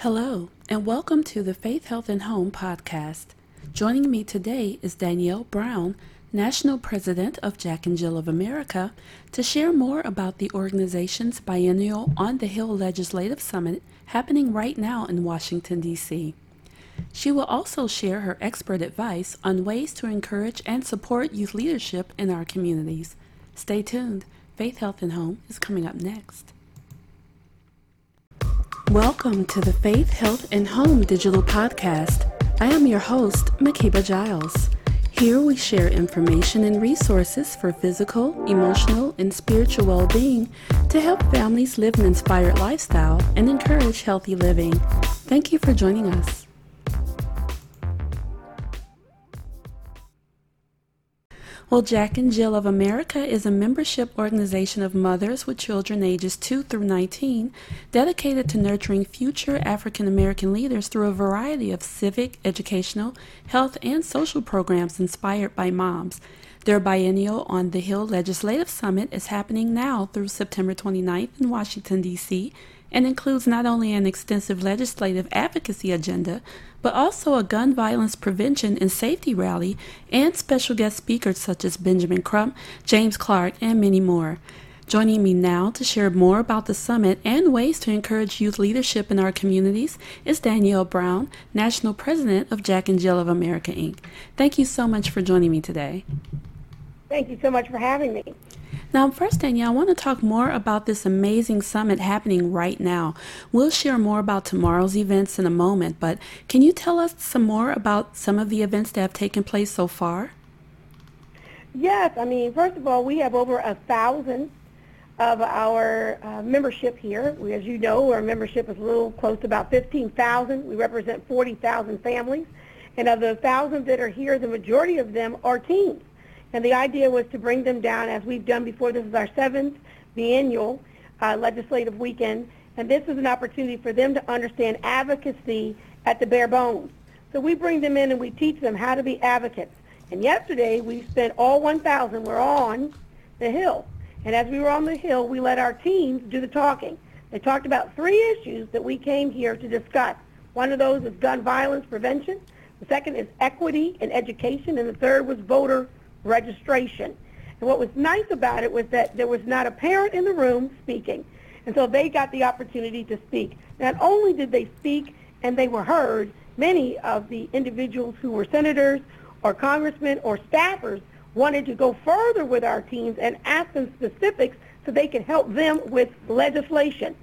Hello, and welcome to the Faith, Health, and Home podcast. Joining me today is Danielle Brown, National President of Jack and Jill of America, to share more about the organization's biennial On the Hill Legislative Summit happening right now in Washington, D.C. She will also share her expert advice on ways to encourage and support youth leadership in our communities. Stay tuned. Faith, Health, and Home is coming up next. Welcome to the Faith, Health, and Home digital podcast. I am your host, Makiba Giles. Here we share information and resources for physical, emotional, and spiritual well being to help families live an inspired lifestyle and encourage healthy living. Thank you for joining us. Well, Jack and Jill of America is a membership organization of mothers with children ages 2 through 19 dedicated to nurturing future African American leaders through a variety of civic, educational, health, and social programs inspired by moms. Their biennial on the Hill Legislative Summit is happening now through September 29th in Washington, D.C and includes not only an extensive legislative advocacy agenda, but also a gun violence prevention and safety rally and special guest speakers such as Benjamin Crump, James Clark, and many more. Joining me now to share more about the summit and ways to encourage youth leadership in our communities is Danielle Brown, National President of Jack and Jill of America, Inc. Thank you so much for joining me today. Thank you so much for having me. Now, first, Danielle, I want to talk more about this amazing summit happening right now. We'll share more about tomorrow's events in a moment, but can you tell us some more about some of the events that have taken place so far? Yes, I mean, first of all, we have over a thousand of our uh, membership here. We, as you know, our membership is a little close to about 15,000. We represent 40,000 families. And of the thousands that are here, the majority of them are teens. And the idea was to bring them down, as we've done before. This is our seventh biennial uh, legislative weekend. And this is an opportunity for them to understand advocacy at the bare bones. So we bring them in and we teach them how to be advocates. And yesterday we spent all 1,000 were on the Hill. And as we were on the Hill, we let our teams do the talking. They talked about three issues that we came here to discuss. One of those is gun violence prevention. The second is equity in education. And the third was voter registration. And what was nice about it was that there was not a parent in the room speaking. And so they got the opportunity to speak. Not only did they speak and they were heard, many of the individuals who were senators or congressmen or staffers wanted to go further with our teams and ask them specifics so they could help them with legislation.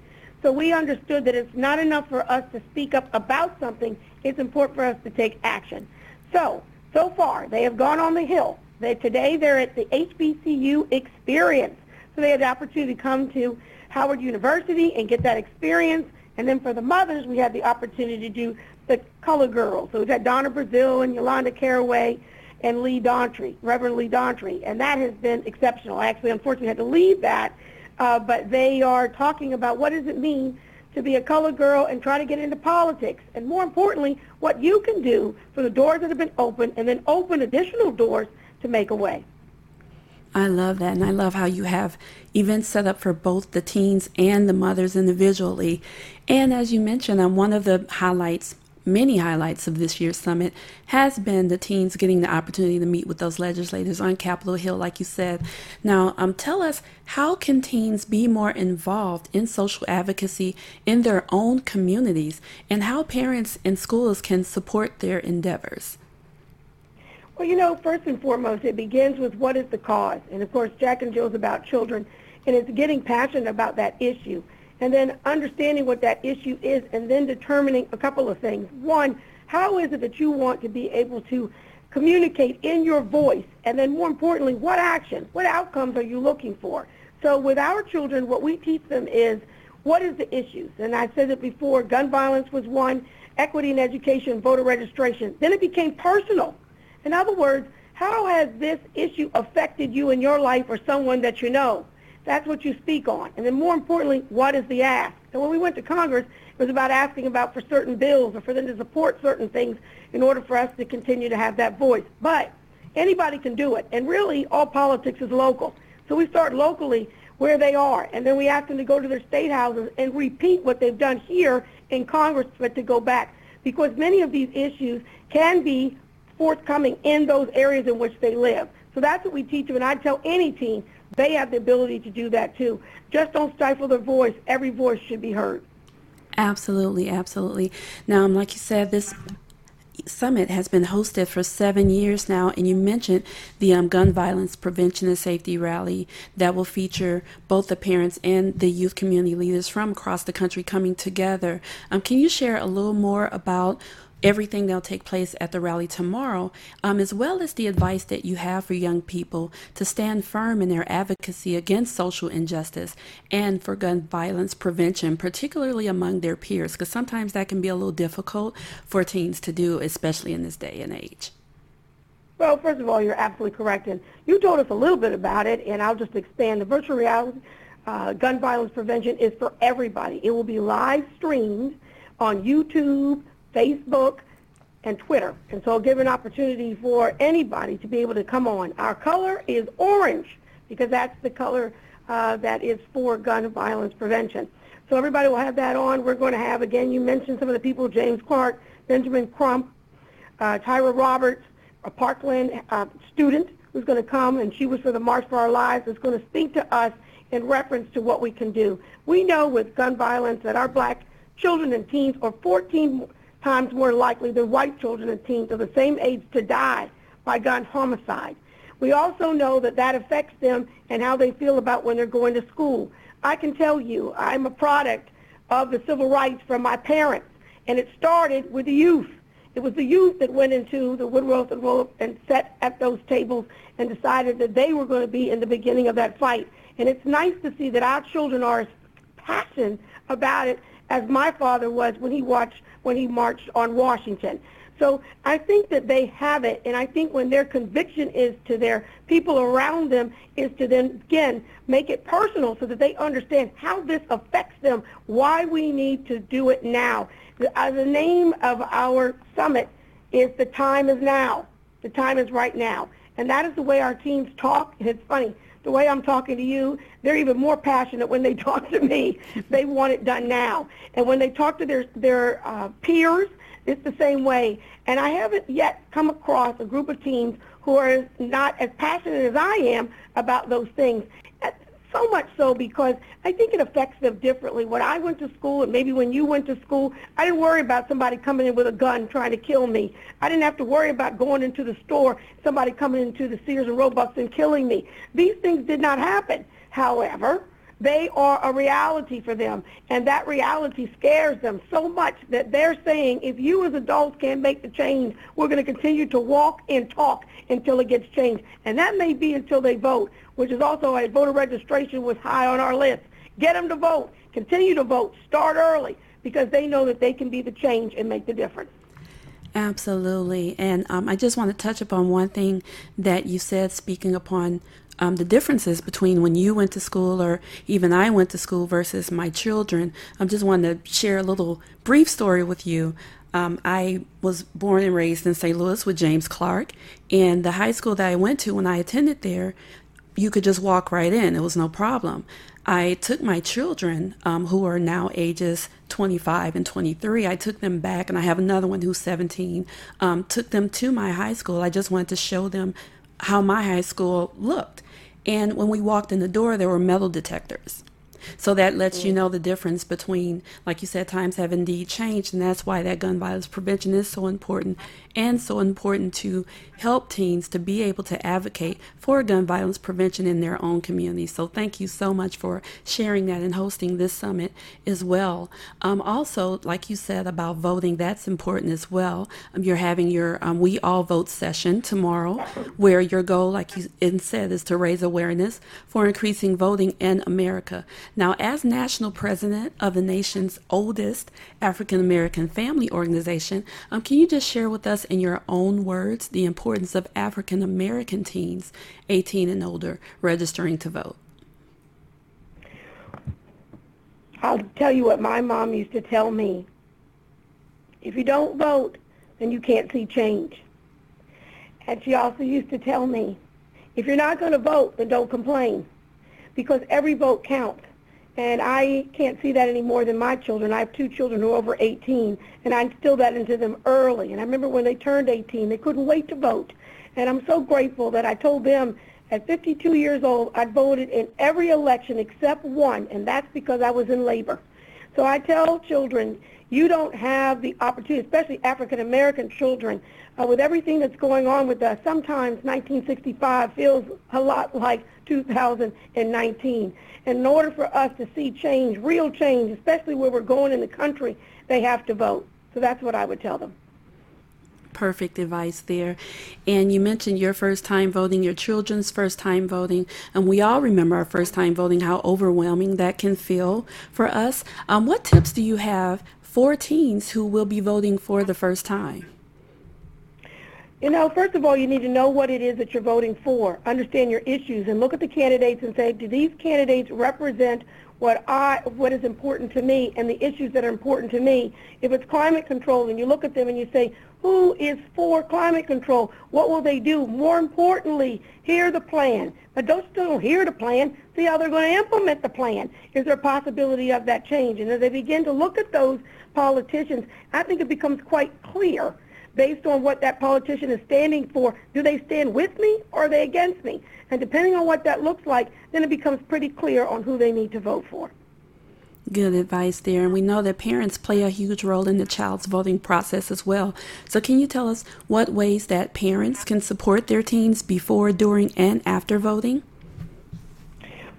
So we understood that it's not enough for us to speak up about something. It's important for us to take action. So, so far, they have gone on the Hill. They, today they're at the HBCU experience. So they had the opportunity to come to Howard University and get that experience. And then for the mothers, we had the opportunity to do the Color Girls. So we've had Donna Brazile and Yolanda Caraway and Leah Daughtry, Reverend Leah Daughtry. And that has been exceptional. I actually, unfortunately, had to leave that. Uh, but they are talking about what does it mean to be a colored girl and try to get into politics. And more importantly, what you can do for the doors that have been opened and then open additional doors to make a way. I love that. And I love how you have events set up for both the teens and the mothers individually. And as you mentioned, um, one of the highlights, many highlights of this year's summit has been the teens getting the opportunity to meet with those legislators on Capitol Hill, like you said. Now, um, tell us how can teens be more involved in social advocacy in their own communities and how parents and schools can support their endeavors? Well, you know, first and foremost, it begins with what is the cause. And of course, Jack and Jill's about children, and it's getting passionate about that issue. And then understanding what that issue is, and then determining a couple of things. One, how is it that you want to be able to communicate in your voice? And then more importantly, what actions, what outcomes are you looking for? So with our children, what we teach them is what is the issues? And I said it before, gun violence was one, equity in education, voter registration. Then it became personal. In other words, how has this issue affected you in your life or someone that you know? That's what you speak on. And then more importantly, what is the ask? And when we went to Congress, it was about asking about for certain bills or for them to support certain things in order for us to continue to have that voice. But anybody can do it. And really, all politics is local. So we start locally where they are. And then we ask them to go to their state houses and repeat what they've done here in Congress but to go back because many of these issues can be forthcoming in those areas in which they live. So that's what we teach them, and I tell any teen they have the ability to do that too. Just don't stifle their voice. Every voice should be heard. Absolutely, absolutely. Now, um, like you said, this summit has been hosted for seven years now, and you mentioned the um, gun violence prevention and safety rally that will feature both the parents and the youth community leaders from across the country coming together. Um, can you share a little more about everything that'll take place at the rally tomorrow, um, as well as the advice that you have for young people to stand firm in their advocacy against social injustice and for gun violence prevention, particularly among their peers, because sometimes that can be a little difficult for teens to do, especially in this day and age. Well, first of all, you're absolutely correct. And you told us a little bit about it, and I'll just expand. The virtual reality uh, gun violence prevention is for everybody. It will be live streamed on YouTube, Facebook, and Twitter. And so I'll give an opportunity for anybody to be able to come on. Our color is orange because that's the color uh, that is for gun violence prevention. So everybody will have that on. We're going to have, again, you mentioned some of the people, James Clark, Benjamin Crump, uh, Tyah Roberts, a Parkland uh, student who's going to come, and she was for the March for Our Lives, is going to speak to us in reference to what we can do. We know with gun violence that our black children and teens are 14 times more likely than white children and teens of the same age to die by gun homicide. We also know that that affects them and how they feel about when they're going to school. I can tell you, I'm a product of the civil rights from my parents, and it started with the youth. It was the youth that went into the Woolworth and and sat at those tables and decided that they were going to be in the beginning of that fight. And it's nice to see that our children are as passionate about it as my father was when he watched when he marched on Washington. So I think that they have it, and I think when their conviction is to their people around them is to then, again, make it personal so that they understand how this affects them, why we need to do it now. The, uh, the name of our summit is The Time is Now. The time is right now. And that is the way our teams talk, and it's funny the way I'm talking to you, they're even more passionate when they talk to me. They want it done now. And when they talk to their, their uh, peers, it's the same way. And I haven't yet come across a group of teens who are not as passionate as I am about those things so much so because I think it affects them differently. When I went to school and maybe when you went to school, I didn't worry about somebody coming in with a gun trying to kill me. I didn't have to worry about going into the store, somebody coming into the Sears and Roebuck and killing me. These things did not happen. However, they are a reality for them, and that reality scares them so much that they're saying, if you as adults can't make the change, we're going to continue to walk and talk until it gets changed. And that may be until they vote, which is also a voter registration was high on our list. Get them to vote. Continue to vote. Start early because they know that they can be the change and make the difference. Absolutely. And um, I just want to touch upon one thing that you said, speaking upon um, the differences between when you went to school or even I went to school versus my children. I just wanted to share a little brief story with you. Um, I was born and raised in St. Louis with James Clark, and the high school that I went to when I attended there, you could just walk right in. It was no problem. I took my children, um, who are now ages 25 and 23, I took them back, and I have another one who's 17, um, took them to my high school. I just wanted to show them how my high school looked. And when we walked in the door, there were metal detectors. So that lets you know the difference between, like you said, times have indeed changed, and that's why that gun violence prevention is so important and so important to help teens to be able to advocate for gun violence prevention in their own communities. So thank you so much for sharing that and hosting this summit as well. Um, also, like you said about voting, that's important as well. Um, you're having your um, We All Vote session tomorrow, where your goal, like you said, is to raise awareness for increasing voting in America. Now, as national president of the nation's oldest African American family organization, um, can you just share with us in your own words the importance of African American teens 18 and older registering to vote? I'll tell you what my mom used to tell me. If you don't vote, then you can't see change. And she also used to tell me, if you're not going to vote, then don't complain because every vote counts. And I can't see that any more than my children. I have two children who are over 18, and I instilled that into them early. And I remember when they turned 18, they couldn't wait to vote. And I'm so grateful that I told them at 52 years old, I voted in every election except one, and that's because I was in labor. So I tell children, you don't have the opportunity, especially African American children, uh, with everything that's going on with us. Sometimes 1965 feels a lot like 2019. And in order for us to see change, real change, especially where we're going in the country, they have to vote. So that's what I would tell them. Perfect advice there. And you mentioned your first time voting, your children's first time voting, and we all remember our first time voting, how overwhelming that can feel for us. Um, what tips do you have for teens who will be voting for the first time? You know, first of all, you need to know what it is that you're voting for, understand your issues, and look at the candidates and say, do these candidates represent what I what is important to me and the issues that are important to me. If it's climate control and you look at them and you say, who is for climate control? What will they do? More importantly, hear the plan. But don't hear the plan. See how they're going to implement the plan. Is there a possibility of that change? And as they begin to look at those politicians, I think it becomes quite clear based on what that politician is standing for. Do they stand with me or are they against me? And depending on what that looks like, then it becomes pretty clear on who they need to vote for. Good advice there. And we know that parents play a huge role in the child's voting process as well. So, can you tell us what ways that parents can support their teens before, during, and after voting?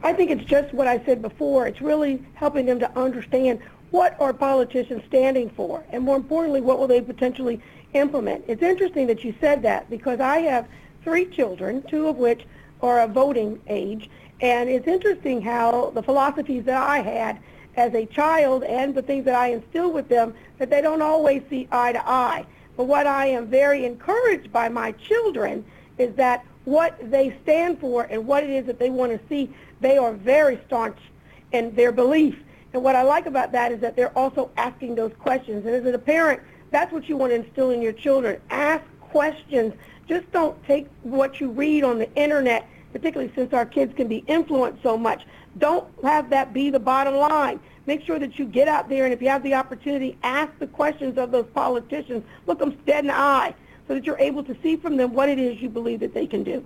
I think it's just what I said before. It's really helping them to understand what are politicians standing for, and more importantly, what will they potentially implement. It's interesting that you said that because I have three children, two of which are of voting age, and it's interesting how the philosophies that I had as a child and the things that I instill with them that they don't always see eye to eye. But what I am very encouraged by my children is that what they stand for and what it is that they want to see, they are very staunch in their belief. And what I like about that is that they're also asking those questions. And as a parent, that's what you want to instill in your children. Ask questions. Just don't take what you read on the internet, particularly since our kids can be influenced so much. Don't have that be the bottom line. Make sure that you get out there and if you have the opportunity, ask the questions of those politicians. Look them dead in the eye so that you're able to see from them what it is you believe that they can do.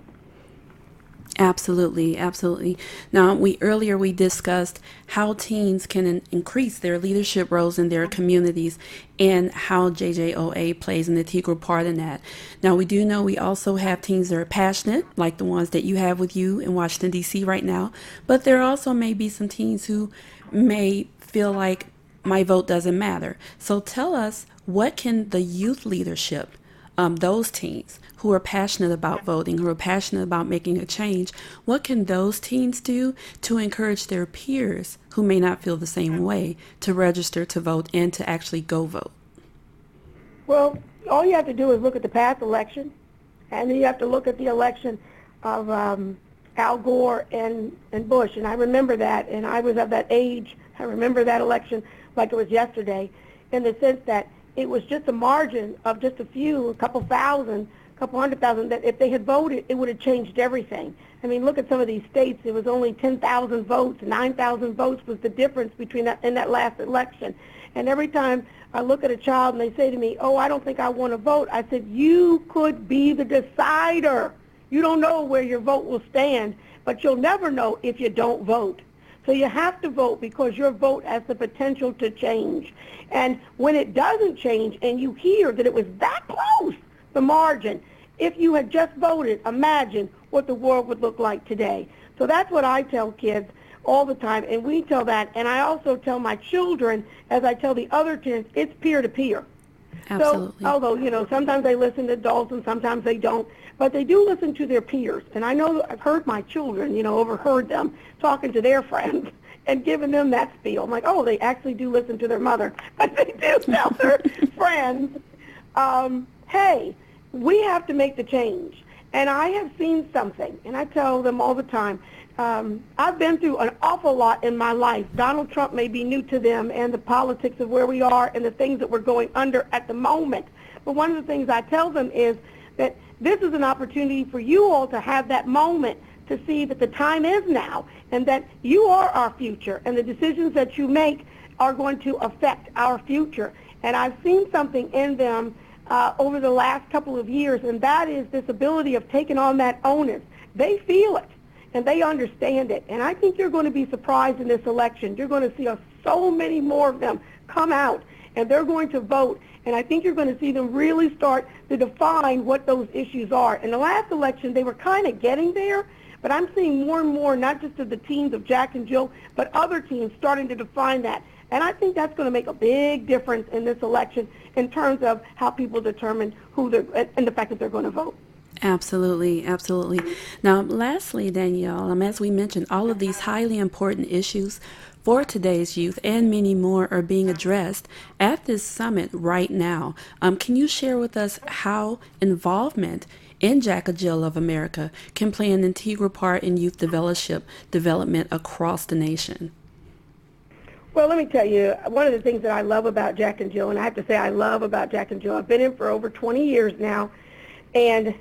Absolutely, absolutely. Now, we earlier we discussed how teens can in- increase their leadership roles in their communities and how JJOA plays an integral part in that. Now, we do know we also have teens that are passionate, like the ones that you have with you in Washington D.C. right now, but there also may be some teens who may feel like my vote doesn't matter. So tell us what can the youth leadership um, those teens who are passionate about voting, who are passionate about making a change, what can those teens do to encourage their peers who may not feel the same way to register to vote and to actually go vote? Well, all you have to do is look at the past election, and then you have to look at the election of um, Al Gore and, and Bush. And I remember that, and I was of that age. I remember that election like it was yesterday in the sense that it was just a margin of just a few, a couple thousand, a couple hundred thousand, that if they had voted, it would have changed everything. I mean, look at some of these states. It was only 10,000 votes. 9,000 votes was the difference between that in that last election. And every time I look at a child and they say to me, oh, I don't think I want to vote, I said, you could be the decider. You don't know where your vote will stand, but you'll never know if you don't vote. So you have to vote because your vote has the potential to change. And when it doesn't change and you hear that it was that close, the margin, if you had just voted, imagine what the world would look like today. So that's what I tell kids all the time, and we tell that. And I also tell my children, as I tell the other kids, it's peer-to-peer. Absolutely. So, although, you know, sometimes they listen to adults and sometimes they don't, but they do listen to their peers. And I know I've heard my children, you know, overheard them talking to their friends and giving them that spiel. I'm like, oh, they actually do listen to their mother, but they do tell their friends, um, hey, we have to make the change. And I have seen something, and I tell them all the time, um, I've been through an awful lot in my life. Donald Trump may be new to them and the politics of where we are and the things that we're going under at the moment. But one of the things I tell them is that this is an opportunity for you all to have that moment to see that the time is now and that you are our future and the decisions that you make are going to affect our future. And I've seen something in them uh, over the last couple of years, and that is this ability of taking on that onus. They feel it and they understand it. And I think you're going to be surprised in this election. You're going to see so many more of them come out and they're going to vote. And I think you're going to see them really start to define what those issues are. In the last election, they were kind of getting there, but I'm seeing more and more, not just of the teams of Jack and Jill, but other teams starting to define that. And I think that's going to make a big difference in this election in terms of how people determine who they're, and the fact that they're going to vote. Absolutely, absolutely. Now, lastly, Danielle, um, as we mentioned, all of these highly important issues for today's youth and many more are being addressed at this summit right now. Um, can you share with us how involvement in Jack and Jill of America can play an integral part in youth development development across the nation? Well, let me tell you, one of the things that I love about Jack and Jill, and I have to say I love about Jack and Jill, I've been in for over 20 years now, and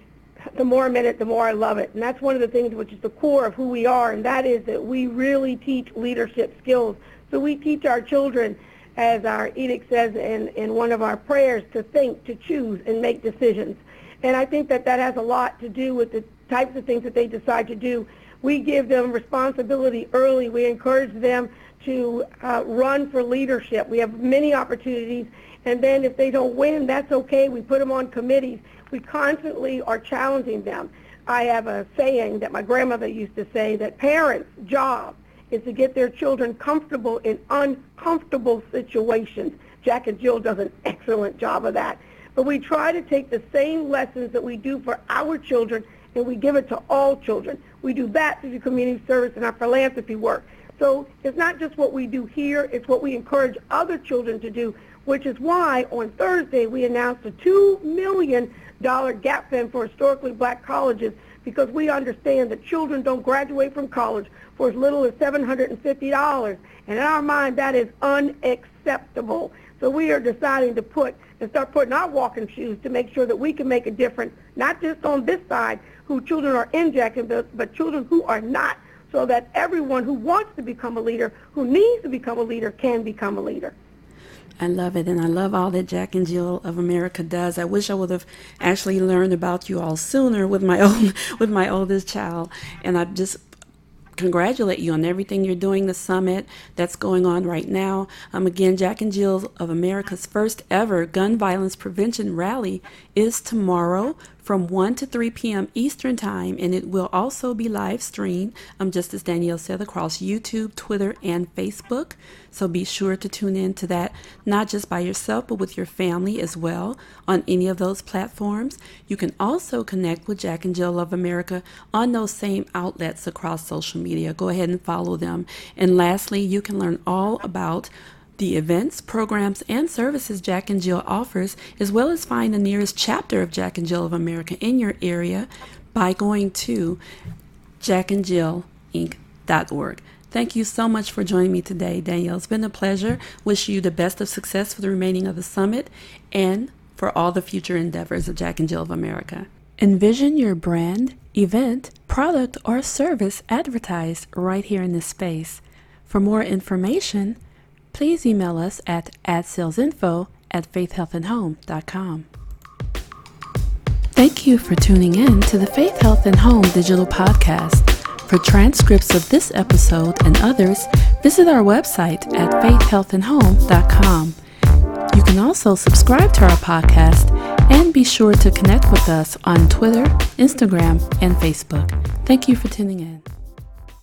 the more I met it, the more I love it. And that's one of the things which is the core of who we are, and that is that we really teach leadership skills. So we teach our children, as our edict says in, in one of our prayers, to think, to choose, and make decisions. And I think that that has a lot to do with the types of things that they decide to do. We give them responsibility early. We encourage them to uh, run for leadership. We have many opportunities. And then if they don't win, that's okay. We put them on committees we constantly are challenging them. I have a saying that my grandmother used to say that parents' job is to get their children comfortable in uncomfortable situations. Jack and Jill does an excellent job of that. But we try to take the same lessons that we do for our children and we give it to all children. We do that through community service and our philanthropy work. So it's not just what we do here, it's what we encourage other children to do, which is why on Thursday we announced a $2 million gap fund for historically black colleges because we understand that children don't graduate from college for as little as $750. And in our mind, that is unacceptable. So we are deciding to put and start putting our walking shoes to make sure that we can make a difference, not just on this side, who children are in Jack and Jill, but children who are not, so that everyone who wants to become a leader, who needs to become a leader, can become a leader. I love it, and I love all that Jack and Jill of America does. I wish I would have actually learned about you all sooner with my own with my oldest child, and I just congratulate you on everything you're doing. The summit that's going on right now. Um, again, Jack and Jill of America's first ever gun violence prevention rally is tomorrow from 1 to 3 p.m. Eastern Time, and it will also be live streamed, um, just as Danielle said, across YouTube, Twitter, and Facebook. So be sure to tune in to that, not just by yourself, but with your family as well on any of those platforms. You can also connect with Jack and Jill of America on those same outlets across social media. Go ahead and follow them. And lastly, you can learn all about the events, programs, and services Jack and Jill offers, as well as find the nearest chapter of Jack and Jill of America in your area by going to jackandjillinc.org. Thank you so much for joining me today, Danielle. It's been a pleasure. Wish you the best of success for the remaining of the summit and for all the future endeavors of Jack and Jill of America. Envision your brand, event, product, or service advertised right here in this space. For more information, please email us at adsalesinfo at faithhealthandhome.com. Thank you for tuning in to the Faith, Health, and Home digital podcast. For transcripts of this episode and others, visit our website at faithhealthandhome.com. You can also subscribe to our podcast and be sure to connect with us on Twitter, Instagram, and Facebook. Thank you for tuning in.